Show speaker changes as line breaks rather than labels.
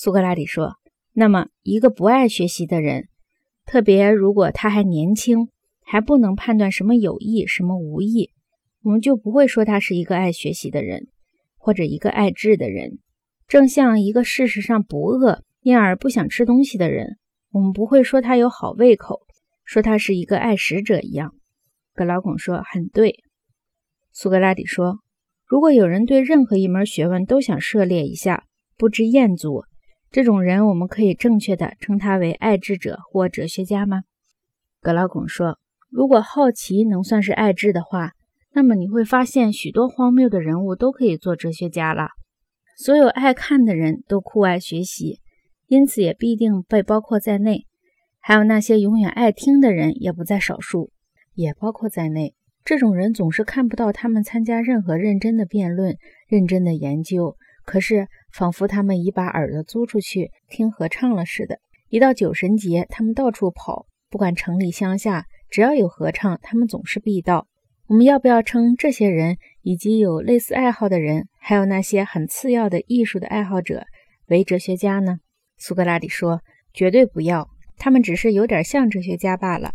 苏格拉底说：“那么，一个不爱学习的人，特别如果他还年轻，还不能判断什么有益，什么无益，我们就不会说他是一个爱学习的人，或者一个爱智的人。正像一个事实上不饿，因而不想吃东西的人，我们不会说他有好胃口，说他是一个爱食者一样。”格劳孔说：“很对。”苏格拉底说：“如果有人对任何一门学问都想涉猎一下，不知厌足。”这种人，我们可以正确的称他为爱智者或哲学家吗？格劳孔说：“如果好奇能算是爱智的话，那么你会发现许多荒谬的人物都可以做哲学家了。所有爱看的人都酷爱学习，因此也必定被包括在内。还有那些永远爱听的人也不在少数，也包括在内。这种人总是看不到他们参加任何认真的辩论、认真的研究。”可是，仿佛他们已把耳朵租出去听合唱了似的。一到酒神节，他们到处跑，不管城里乡下，只要有合唱，他们总是必到。我们要不要称这些人，以及有类似爱好的人，还有那些很次要的艺术的爱好者，为哲学家呢？苏格拉底说：“绝对不要，他们只是有点像哲学家罢了。